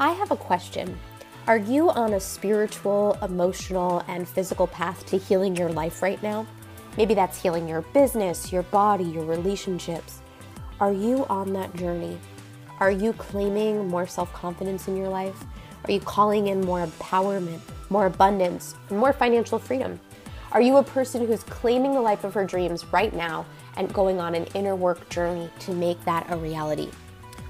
I have a question. Are you on a spiritual, emotional, and physical path to healing your life right now? Maybe that's healing your business, your body, your relationships. Are you on that journey? Are you claiming more self confidence in your life? Are you calling in more empowerment, more abundance, and more financial freedom? Are you a person who's claiming the life of her dreams right now and going on an inner work journey to make that a reality?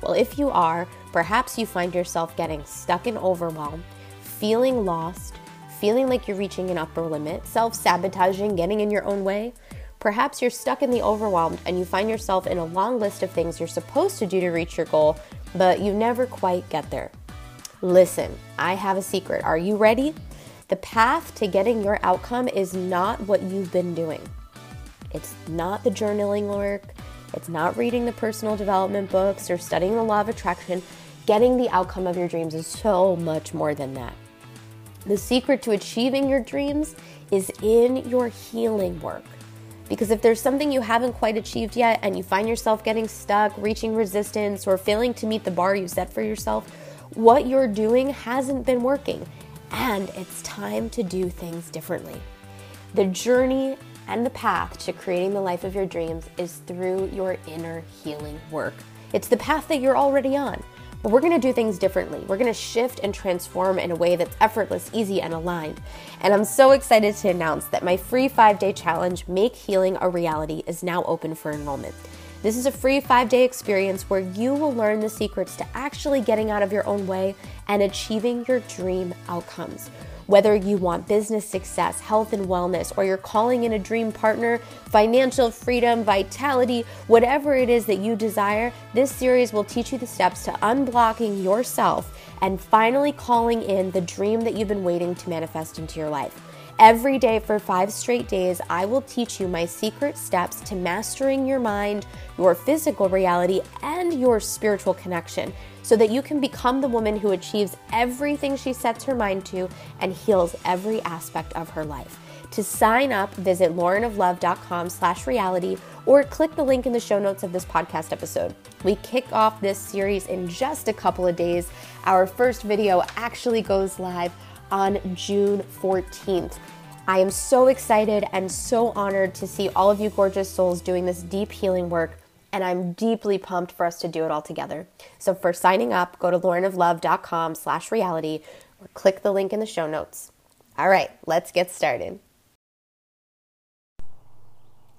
Well, if you are, perhaps you find yourself getting stuck in overwhelm, feeling lost, feeling like you're reaching an upper limit, self sabotaging, getting in your own way. Perhaps you're stuck in the overwhelmed and you find yourself in a long list of things you're supposed to do to reach your goal, but you never quite get there. Listen, I have a secret. Are you ready? The path to getting your outcome is not what you've been doing. It's not the journaling work, it's not reading the personal development books or studying the law of attraction. Getting the outcome of your dreams is so much more than that. The secret to achieving your dreams is in your healing work. Because if there's something you haven't quite achieved yet and you find yourself getting stuck, reaching resistance, or failing to meet the bar you set for yourself, what you're doing hasn't been working. And it's time to do things differently. The journey and the path to creating the life of your dreams is through your inner healing work. It's the path that you're already on. But we're gonna do things differently. We're gonna shift and transform in a way that's effortless, easy, and aligned. And I'm so excited to announce that my free five day challenge, Make Healing a Reality, is now open for enrollment. This is a free five day experience where you will learn the secrets to actually getting out of your own way and achieving your dream outcomes. Whether you want business success, health and wellness, or you're calling in a dream partner, financial freedom, vitality, whatever it is that you desire, this series will teach you the steps to unblocking yourself and finally calling in the dream that you've been waiting to manifest into your life. Every day for five straight days, I will teach you my secret steps to mastering your mind, your physical reality, and your spiritual connection so that you can become the woman who achieves everything she sets her mind to and heals every aspect of her life. To sign up, visit laurenoflove.com slash reality or click the link in the show notes of this podcast episode. We kick off this series in just a couple of days. Our first video actually goes live on June 14th. I am so excited and so honored to see all of you gorgeous souls doing this deep healing work, and I'm deeply pumped for us to do it all together. So for signing up, go to laurenoflove.com slash reality or click the link in the show notes. All right, let's get started.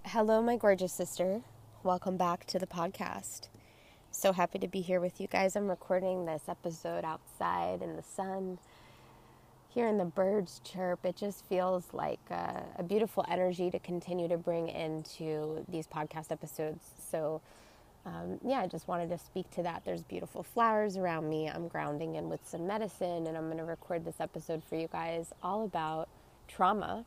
Hello, my gorgeous sister. Welcome back to the podcast. So happy to be here with you guys. I'm recording this episode outside in the sun hearing the birds chirp, it just feels like a, a, beautiful energy to continue to bring into these podcast episodes. So, um, yeah, I just wanted to speak to that. There's beautiful flowers around me. I'm grounding in with some medicine, and I'm going to record this episode for you guys all about trauma.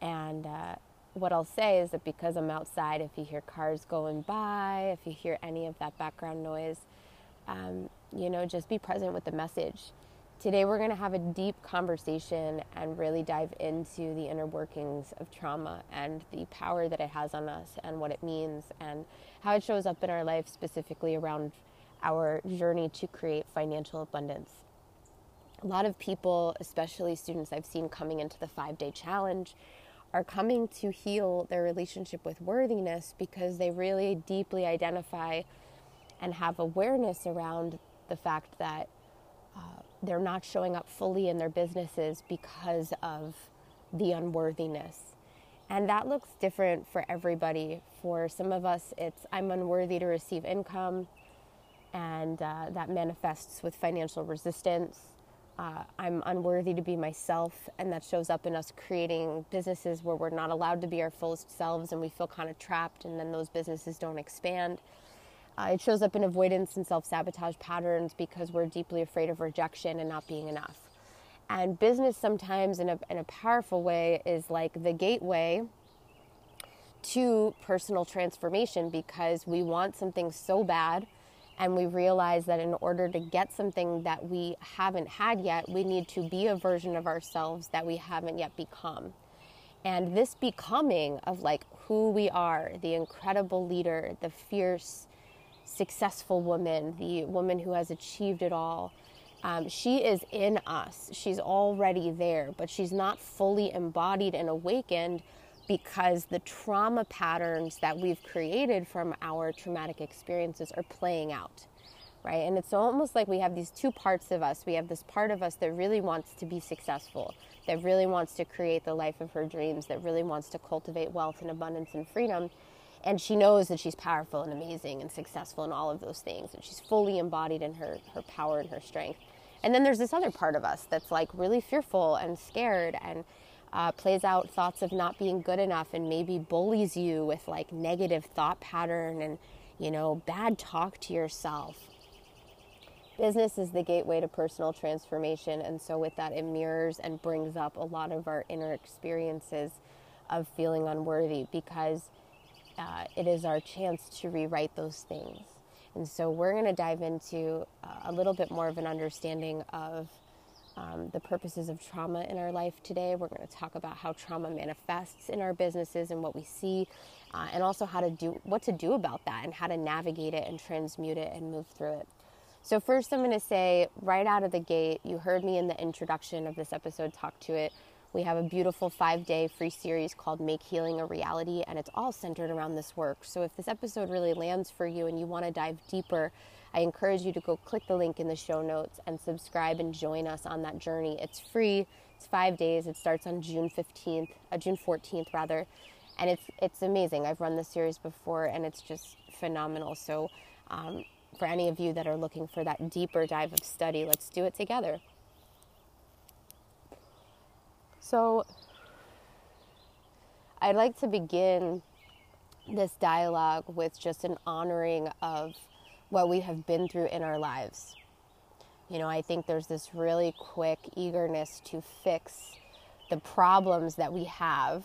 And uh, what I'll say is that because I'm outside, if you hear cars going by, if you hear any of that background noise, um, you know, just be present with the message Today, we're going to have a deep conversation and really dive into the inner workings of trauma and the power that it has on us and what it means and how it shows up in our life, specifically around our journey to create financial abundance. A lot of people, especially students I've seen coming into the five day challenge, are coming to heal their relationship with worthiness because they really deeply identify and have awareness around the fact that uh, they're not showing up fully in their businesses because of the unworthiness. And that looks different for everybody. For some of us, it's I'm unworthy to receive income, and uh, that manifests with financial resistance. Uh, I'm unworthy to be myself, and that shows up in us creating businesses where we're not allowed to be our fullest selves and we feel kind of trapped, and then those businesses don't expand. Uh, it shows up in avoidance and self sabotage patterns because we're deeply afraid of rejection and not being enough. And business, sometimes in a, in a powerful way, is like the gateway to personal transformation because we want something so bad and we realize that in order to get something that we haven't had yet, we need to be a version of ourselves that we haven't yet become. And this becoming of like who we are, the incredible leader, the fierce, successful woman, the woman who has achieved it all, Um, she is in us. She's already there, but she's not fully embodied and awakened because the trauma patterns that we've created from our traumatic experiences are playing out, right? And it's almost like we have these two parts of us. We have this part of us that really wants to be successful, that really wants to create the life of her dreams, that really wants to cultivate wealth and abundance and freedom. And she knows that she's powerful and amazing and successful and all of those things, and she's fully embodied in her, her power and her strength. And then there's this other part of us that's like really fearful and scared and uh, plays out thoughts of not being good enough and maybe bullies you with like negative thought pattern and you know bad talk to yourself. Business is the gateway to personal transformation. And so with that it mirrors and brings up a lot of our inner experiences of feeling unworthy because uh, it is our chance to rewrite those things and so we're going to dive into uh, a little bit more of an understanding of um, the purposes of trauma in our life today. We're going to talk about how trauma manifests in our businesses and what we see, uh, and also how to do what to do about that and how to navigate it and transmute it and move through it. So, first, I'm going to say right out of the gate, you heard me in the introduction of this episode talk to it. We have a beautiful five day free series called Make Healing a Reality, and it's all centered around this work. So, if this episode really lands for you and you want to dive deeper, I encourage you to go click the link in the show notes and subscribe and join us on that journey. It's free. It's five days. It starts on June 15th, uh, June 14th rather, and it's it's amazing. I've run this series before, and it's just phenomenal. So, um, for any of you that are looking for that deeper dive of study, let's do it together. So, I'd like to begin this dialogue with just an honoring of what we have been through in our lives. You know, I think there's this really quick eagerness to fix the problems that we have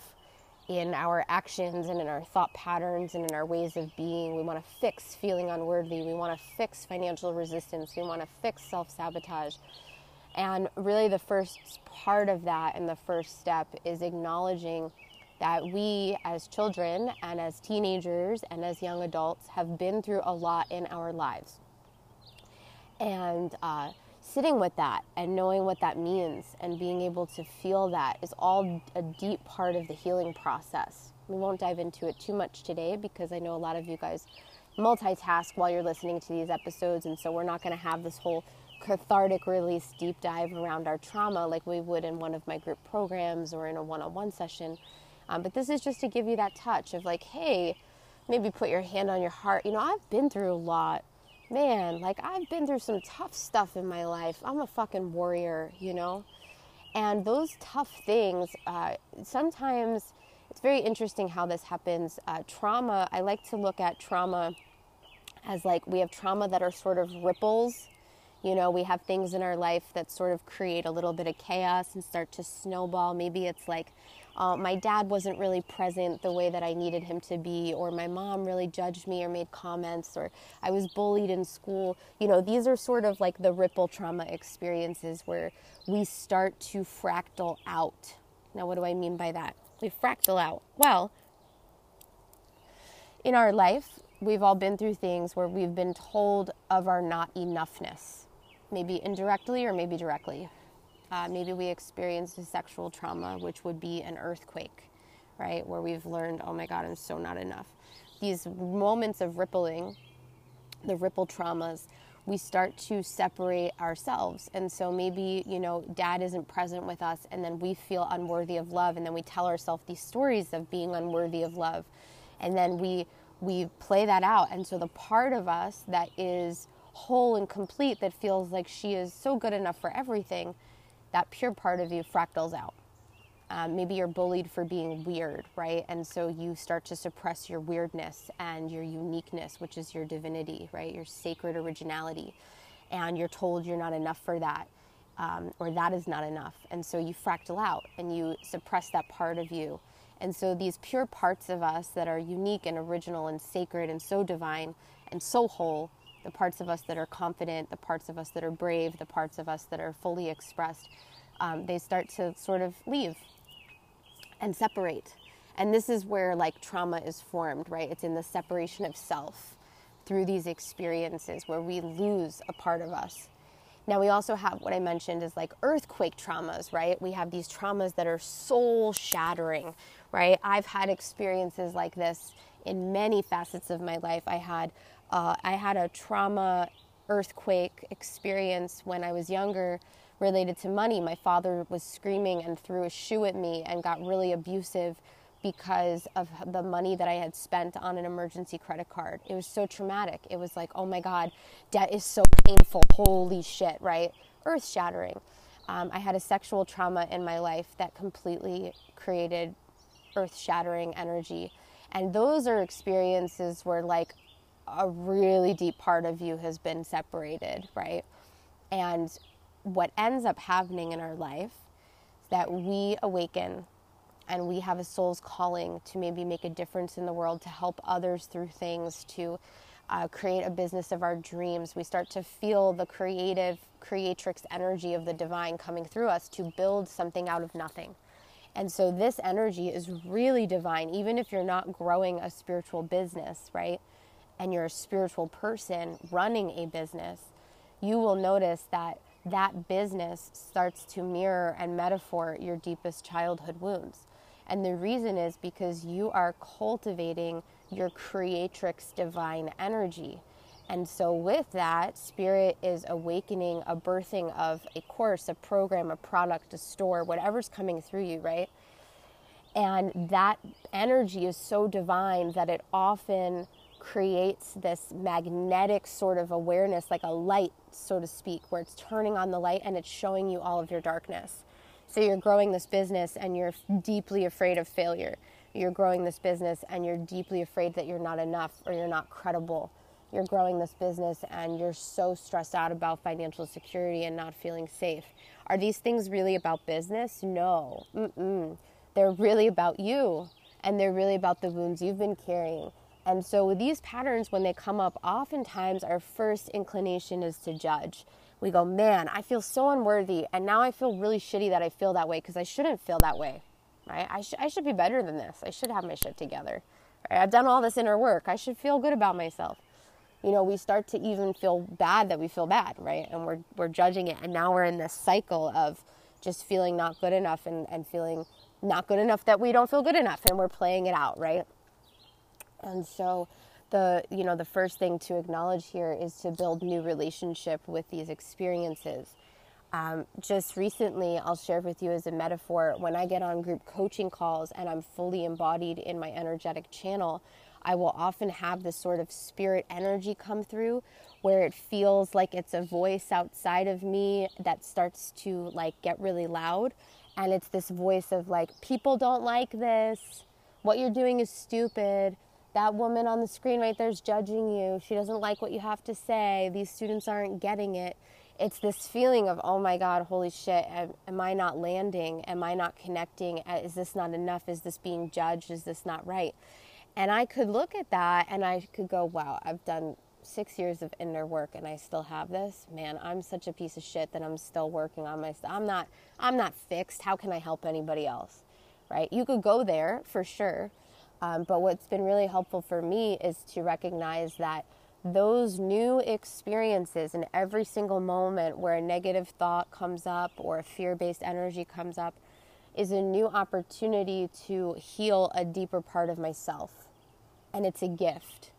in our actions and in our thought patterns and in our ways of being. We want to fix feeling unworthy. We want to fix financial resistance. We want to fix self sabotage. And really, the first part of that and the first step is acknowledging that we as children and as teenagers and as young adults have been through a lot in our lives. And uh, sitting with that and knowing what that means and being able to feel that is all a deep part of the healing process. We won't dive into it too much today because I know a lot of you guys multitask while you're listening to these episodes, and so we're not going to have this whole cathartic release deep dive around our trauma like we would in one of my group programs or in a one on one session. Um, but this is just to give you that touch of like, hey, maybe put your hand on your heart. You know, I've been through a lot. Man, like I've been through some tough stuff in my life. I'm a fucking warrior, you know? And those tough things, uh, sometimes it's very interesting how this happens. Uh, trauma, I like to look at trauma as like we have trauma that are sort of ripples. You know, we have things in our life that sort of create a little bit of chaos and start to snowball. Maybe it's like uh, my dad wasn't really present the way that I needed him to be, or my mom really judged me or made comments, or I was bullied in school. You know, these are sort of like the ripple trauma experiences where we start to fractal out. Now, what do I mean by that? We fractal out. Well, in our life, we've all been through things where we've been told of our not enoughness, maybe indirectly or maybe directly. Uh, maybe we experienced a sexual trauma, which would be an earthquake, right? Where we've learned, oh my God, I'm so not enough. These moments of rippling, the ripple traumas, we start to separate ourselves. And so maybe, you know, dad isn't present with us, and then we feel unworthy of love, and then we tell ourselves these stories of being unworthy of love. And then we we play that out. And so the part of us that is whole and complete that feels like she is so good enough for everything that pure part of you fractals out. Um, maybe you're bullied for being weird, right? And so you start to suppress your weirdness and your uniqueness, which is your divinity, right? Your sacred originality. And you're told you're not enough for that, um, or that is not enough. And so you fractal out and you suppress that part of you. And so these pure parts of us that are unique and original and sacred and so divine and so whole the parts of us that are confident, the parts of us that are brave, the parts of us that are fully expressed, um, they start to sort of leave and separate. And this is where like trauma is formed, right? It's in the separation of self through these experiences where we lose a part of us. Now, we also have what I mentioned is like earthquake traumas, right? We have these traumas that are soul shattering, right? I've had experiences like this in many facets of my life. I had uh, I had a trauma earthquake experience when I was younger related to money. My father was screaming and threw a shoe at me and got really abusive because of the money that I had spent on an emergency credit card. It was so traumatic. It was like, oh my God, debt is so painful. Holy shit, right? Earth shattering. Um, I had a sexual trauma in my life that completely created earth shattering energy. And those are experiences where, like, a really deep part of you has been separated, right? And what ends up happening in our life is that we awaken and we have a soul's calling to maybe make a difference in the world, to help others through things, to uh, create a business of our dreams. We start to feel the creative, creatrix energy of the divine coming through us to build something out of nothing. And so, this energy is really divine, even if you're not growing a spiritual business, right? And you're a spiritual person running a business, you will notice that that business starts to mirror and metaphor your deepest childhood wounds. And the reason is because you are cultivating your creatrix divine energy. And so, with that, spirit is awakening a birthing of a course, a program, a product, a store, whatever's coming through you, right? And that energy is so divine that it often creates this magnetic sort of awareness, like a light, so to speak, where it's turning on the light and it's showing you all of your darkness. So you're growing this business and you're deeply afraid of failure. You're growing this business and you're deeply afraid that you're not enough or you're not credible. You're growing this business and you're so stressed out about financial security and not feeling safe. Are these things really about business? No. Mm-mm. They're really about you and they're really about the wounds you've been carrying. And so, with these patterns, when they come up, oftentimes our first inclination is to judge we go, man, I feel so unworthy. And now I feel really shitty that I feel that way because I shouldn't feel that way, right? I, sh- I should be better than this. I should have my shit together. Right? I've done all this inner work. I should feel good about myself. You know, we start to even feel bad that we feel bad, right? And we're, we're judging it. And now we're in this cycle of just feeling not good enough and, and feeling not good enough that we don't feel good enough. And we're playing it out, right? And so, the you know the first thing to acknowledge here is to build new relationship with these experiences. Um, just recently i'll share with you as a metaphor when i get on group coaching calls and i'm fully embodied in my energetic channel i will often have this sort of spirit energy come through where it feels like it's a voice outside of me that starts to like get really loud. And it's this voice of like people don't like this. What you're doing is stupid that woman on the screen right there is judging you. She doesn't like what you have to say. These students aren't getting it. It's this feeling of, oh my God, holy shit, am, am I not landing? Am I not connecting? Uh, is this not enough? Is this being judged? Is this not right? And I could look at that and I could go, wow, I've done six years of inner work and I still have this. Man, I'm such a piece of shit that I'm still working on myself. I'm not, I'm not fixed. How can I help anybody else? Right? You could go there for sure um, but what's been really helpful for me is to recognize that those new experiences in every single moment where a negative thought comes up or a fear based energy comes up is a new opportunity to heal a deeper part of myself. And it's a gift.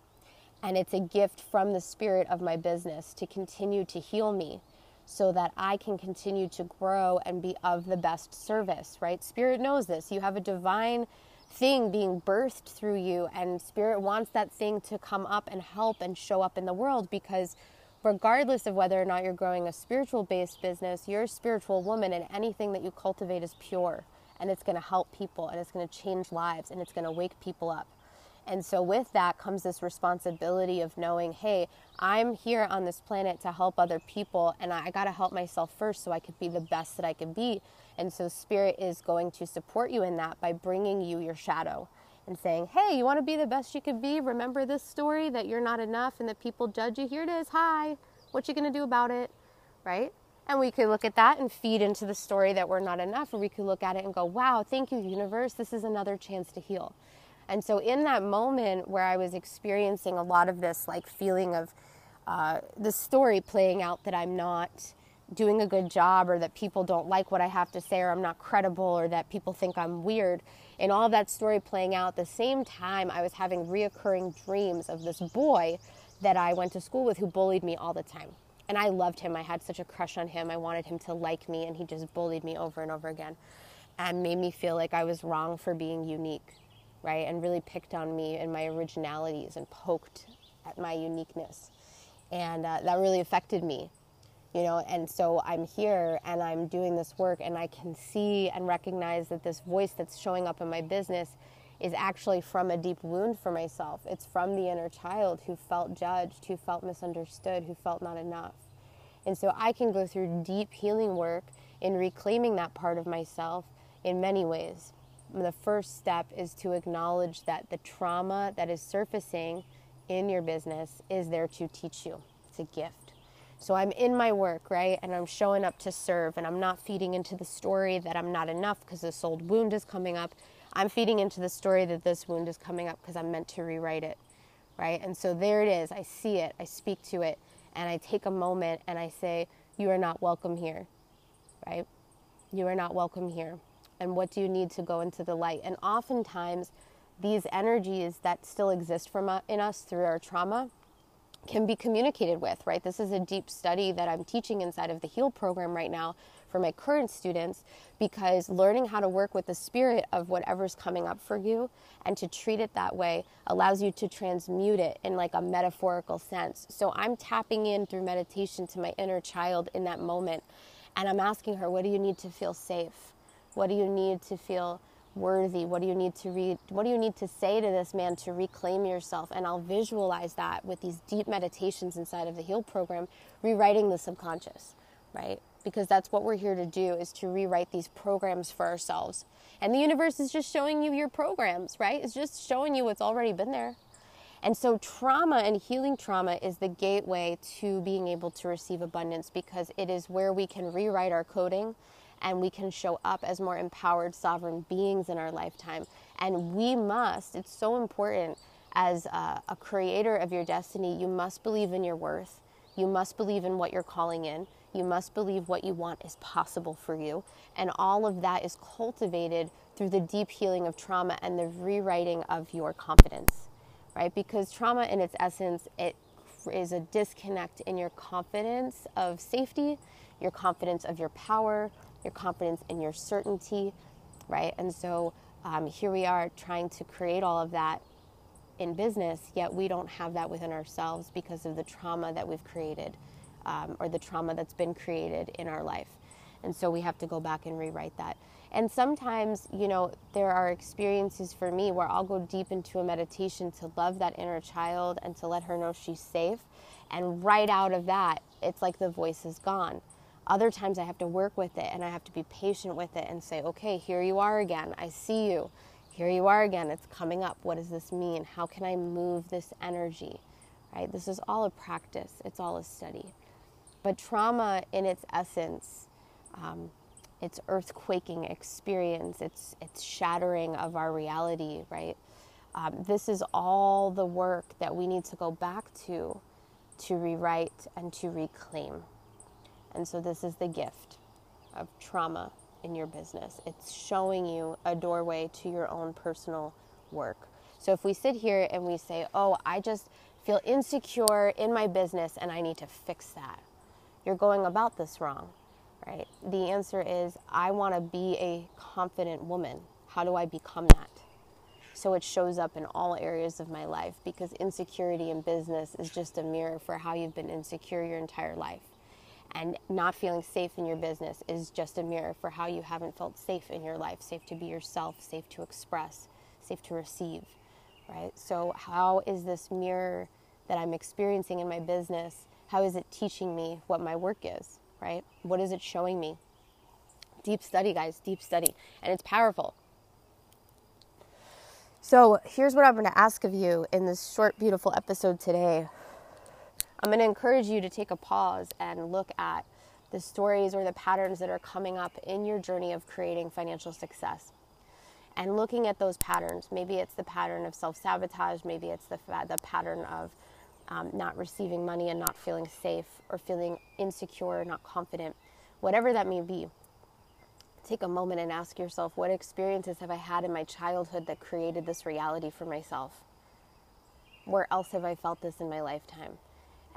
And it's a gift from the spirit of my business to continue to heal me so that I can continue to grow and be of the best service, right? Spirit knows this. You have a divine thing being birthed through you and spirit wants that thing to come up and help and show up in the world because regardless of whether or not you're growing a spiritual based business you're a spiritual woman and anything that you cultivate is pure and it's going to help people and it's going to change lives and it's going to wake people up and so, with that comes this responsibility of knowing, hey, I'm here on this planet to help other people, and I, got to help myself first so I could be the best that I can be. And so, Spirit is going to support you in that by bringing you your shadow and saying, hey, you want to be the best you could be? Remember this story that you're not enough and that people judge you? Here it is. Hi. What you going to do about it? Right? And we could look at that and feed into the story that we're not enough, or we could look at it and go, wow, thank you, universe. This is another chance to heal. And so, in that moment where I was experiencing a lot of this, like feeling of uh, the story playing out that I'm not doing a good job or that people don't like what I have to say or I'm not credible or that people think I'm weird. And all that story playing out at the same time, I was having reoccurring dreams of this boy that I went to school with who bullied me all the time. And I loved him. I had such a crush on him. I wanted him to like me, and he just bullied me over and over again and made me feel like I was wrong for being unique, right? And really picked on me and my originalities and poked at my uniqueness. And uh, that really affected me you know and so i'm here and i'm doing this work and i can see and recognize that this voice that's showing up in my business is actually from a deep wound for myself it's from the inner child who felt judged who felt misunderstood who felt not enough and so i can go through deep healing work in reclaiming that part of myself in many ways the first step is to acknowledge that the trauma that is surfacing in your business is there to teach you it's a gift so I'm in my work, right? And I'm showing up to serve and I'm not feeding into the story that I'm not enough because this old wound is coming up. I'm feeding into the story that this wound is coming up because I'm meant to rewrite it, right? And so there it is. I see it, I speak to it, and I take a moment and I say, You are not welcome here, right? You are not welcome here. And what do you need to go into the light? And oftentimes, these energies that still exist from uh, in us through our trauma can be communicated with, right? This is a deep study that I'm teaching inside of the HEAL program right now for my current students because learning how to work with the spirit of whatever's coming up for you and to treat it that way allows you to transmute it in like a metaphorical sense. So I'm tapping in through meditation to my inner child in that moment and I'm asking her, what do you need to feel safe? What do you need to feel worthy? What do you need to read? What do you need to say to this man to reclaim yourself? And I'll visualize that with these deep meditations inside of the Heal program, rewriting the subconscious, right? Because that's what we're here to do is to rewrite these programs for ourselves. And the universe is just showing you your programs, right? It's just showing you what's already been there. And so, trauma and healing trauma is the gateway to being able to receive abundance because it is where we can rewrite our coding and we can show up as more empowered, sovereign beings in our lifetime. And we must, it's so important as a, a creator of your destiny, you must believe in your worth. You must believe in what you're calling in. You must believe what you want is possible for you. And all of that is cultivated through the deep healing of trauma and the rewriting of your confidence, right? Because trauma, in its essence, it is a disconnect in your confidence of safety, your confidence of your power, your confidence and your certainty, right? And so um, here we are trying to create all of that in business, yet we don't have that within ourselves because of the trauma that we've created um, or the trauma that's been created in our life. And so we have to go back and rewrite that. And sometimes, you know, there are experiences for me where I'll go deep into a meditation to love that inner child and to let her know she's safe. And right out of that, it's like the voice is gone. Other times I have to work with it and I have to be patient with it and say, okay, here you are again. I see you. Here you are again. It's coming up. What does this mean? How can I move this energy? Right? This is all a practice, it's all a study. But trauma, in its essence, um, it's earthquaking experience, it's, it's shattering of our reality, right? Um, this is all the work that we need to go back to to rewrite and to reclaim. And so, this is the gift of trauma in your business. It's showing you a doorway to your own personal work. So, if we sit here and we say, Oh, I just feel insecure in my business and I need to fix that, you're going about this wrong, right? The answer is, I want to be a confident woman. How do I become that? So it shows up in all areas of my life because insecurity in business is just a mirror for how you've been insecure your entire life. And not feeling safe in your business is just a mirror for how you haven't felt safe in your life, safe to be yourself, safe to express, safe to receive, right? So, how is this mirror that I'm experiencing in my business? How is it teaching me what my work is, right? What is it showing me? Deep study, guys, deep study. And it's powerful. So, here's what I'm going to ask of you in this short, beautiful episode today I'm going to encourage you to take a pause and look at the stories or the patterns that are coming up in your journey of creating financial success. And looking at those patterns, maybe it's the pattern of self sabotage, maybe it's the, the pattern of um, not receiving money and not feeling safe, or feeling insecure, not confident, whatever that may be. Take a moment and ask yourself what experiences have I had in my childhood that created this reality for myself? Where else have I felt this in my lifetime?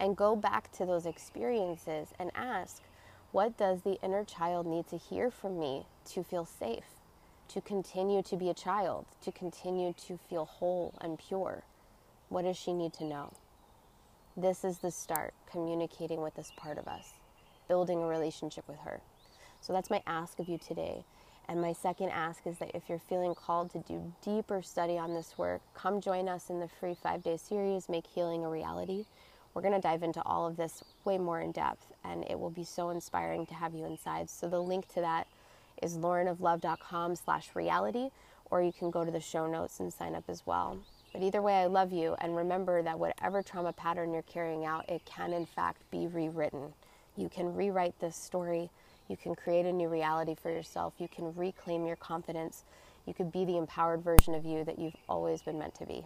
And go back to those experiences and ask, what does the inner child need to hear from me to feel safe, to continue to be a child, to continue to feel whole and pure? What does she need to know? This is the start, communicating with this part of us, building a relationship with her. So that's my ask of you today. And my second ask is that if you're feeling called to do deeper study on this work, come join us in the free five day series, Make Healing a Reality. We're going to dive into all of this way more in depth, and it will be so inspiring to have you inside. So the link to that is laurenoflove.com slash reality, or you can go to the show notes and sign up as well. But either way, I love you. And remember that whatever trauma pattern you're carrying out, it can in fact be rewritten. You can rewrite this story. You can create a new reality for yourself. You can reclaim your confidence. You could be the empowered version of you that you've always been meant to be.